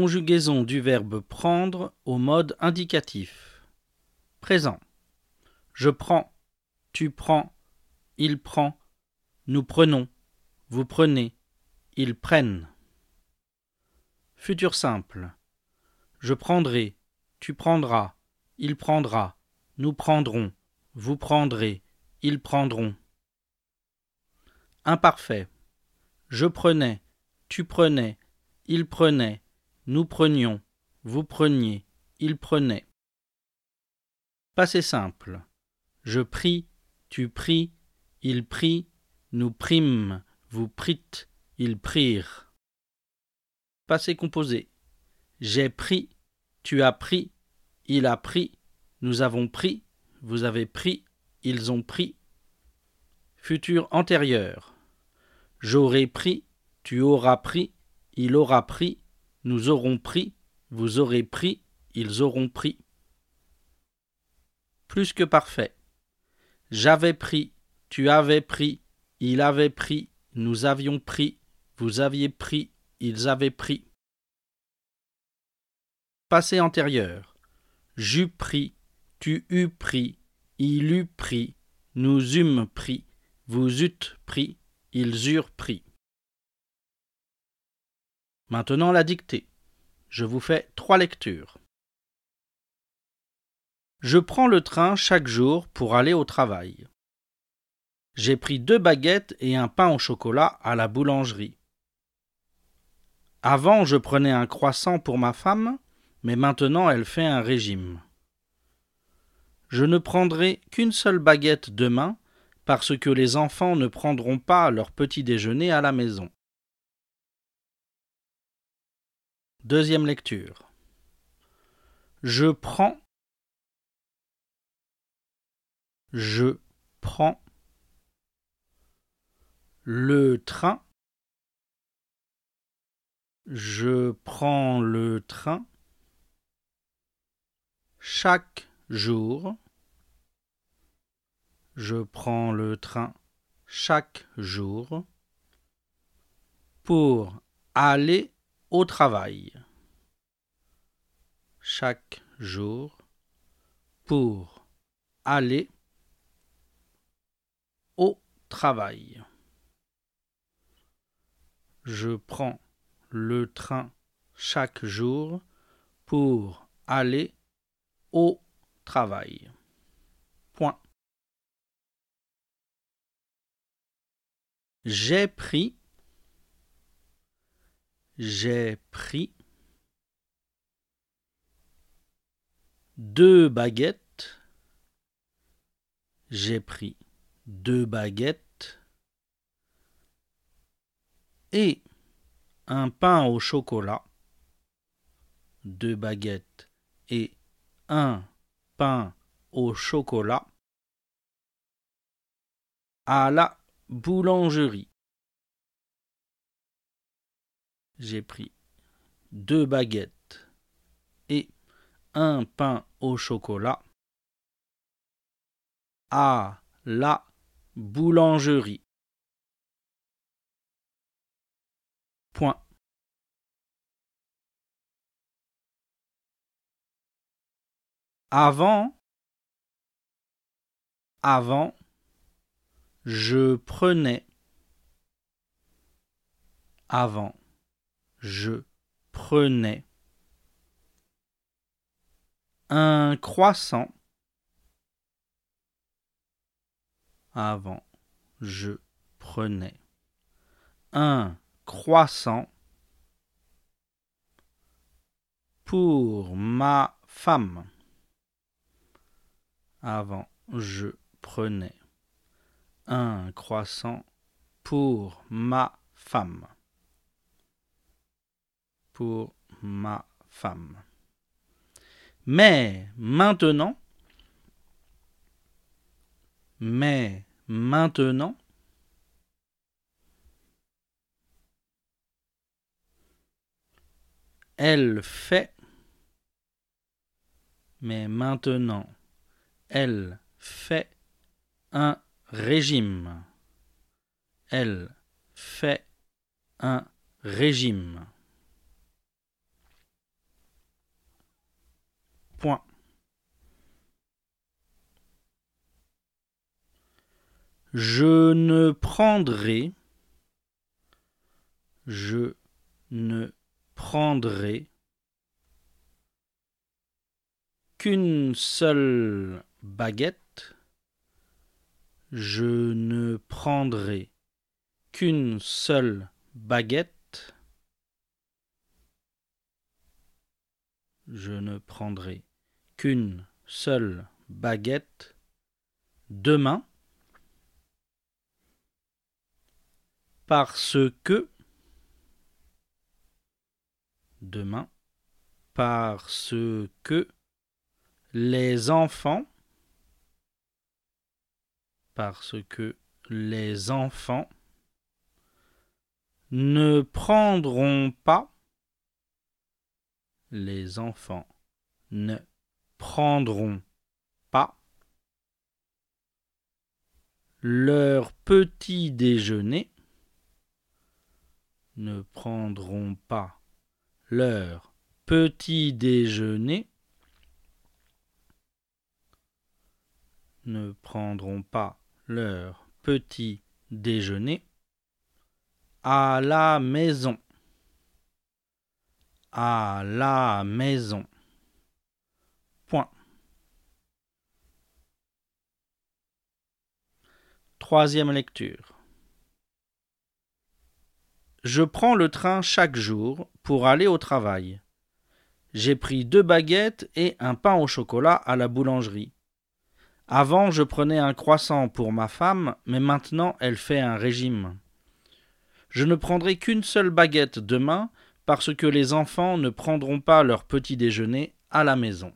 conjugaison du verbe prendre au mode indicatif. Présent. Je prends, tu prends, il prend, nous prenons, vous prenez, ils prennent. Futur simple. Je prendrai, tu prendras, il prendra, nous prendrons, vous prendrez, ils prendront. Imparfait. Je prenais, tu prenais, il prenait, nous prenions, vous preniez, il prenait. Passé simple. Je prie, tu pries, il prie, nous prîmes, vous prîtes, ils prirent. Passé composé. J'ai pris, tu as pris, il a pris, nous avons pris, vous avez pris, ils ont pris. Futur antérieur. J'aurai pris, tu auras pris, il aura pris, nous aurons pris, vous aurez pris, ils auront pris. Plus que parfait. J'avais pris, tu avais pris, il avait pris, nous avions pris, vous aviez pris, ils avaient pris. Passé antérieur. J'eus pris, tu eus pris, il eut pris, nous eûmes pris, vous eûtes pris, ils eurent pris. Maintenant la dictée. Je vous fais trois lectures. Je prends le train chaque jour pour aller au travail. J'ai pris deux baguettes et un pain au chocolat à la boulangerie. Avant, je prenais un croissant pour ma femme, mais maintenant elle fait un régime. Je ne prendrai qu'une seule baguette demain, parce que les enfants ne prendront pas leur petit déjeuner à la maison. Deuxième lecture. Je prends. Je prends. Le train. Je prends le train. Chaque jour. Je prends le train chaque jour pour aller au travail chaque jour pour aller au travail. Je prends le train chaque jour pour aller au travail. Point. J'ai pris j'ai pris deux baguettes. J'ai pris deux baguettes et un pain au chocolat. Deux baguettes et un pain au chocolat à la boulangerie. J'ai pris deux baguettes et un pain au chocolat à la boulangerie. Point. Avant, avant, je prenais, avant, je prenais un croissant avant je prenais un croissant pour ma femme. Avant je prenais un croissant pour ma femme ma femme. Mais maintenant, mais maintenant, elle fait, mais maintenant, elle fait un régime. Elle fait un régime. Je ne prendrai. Je ne prendrai qu'une seule baguette. Je ne prendrai qu'une seule baguette. Je ne prendrai qu'une seule baguette demain parce que demain parce que les enfants parce que les enfants ne prendront pas les enfants ne prendront pas leur petit déjeuner ne prendront pas leur petit déjeuner ne prendront pas leur petit déjeuner à la maison à la maison. Point. Troisième lecture je prends le train chaque jour pour aller au travail. J'ai pris deux baguettes et un pain au chocolat à la boulangerie. Avant, je prenais un croissant pour ma femme, mais maintenant elle fait un régime. Je ne prendrai qu'une seule baguette demain parce que les enfants ne prendront pas leur petit déjeuner à la maison.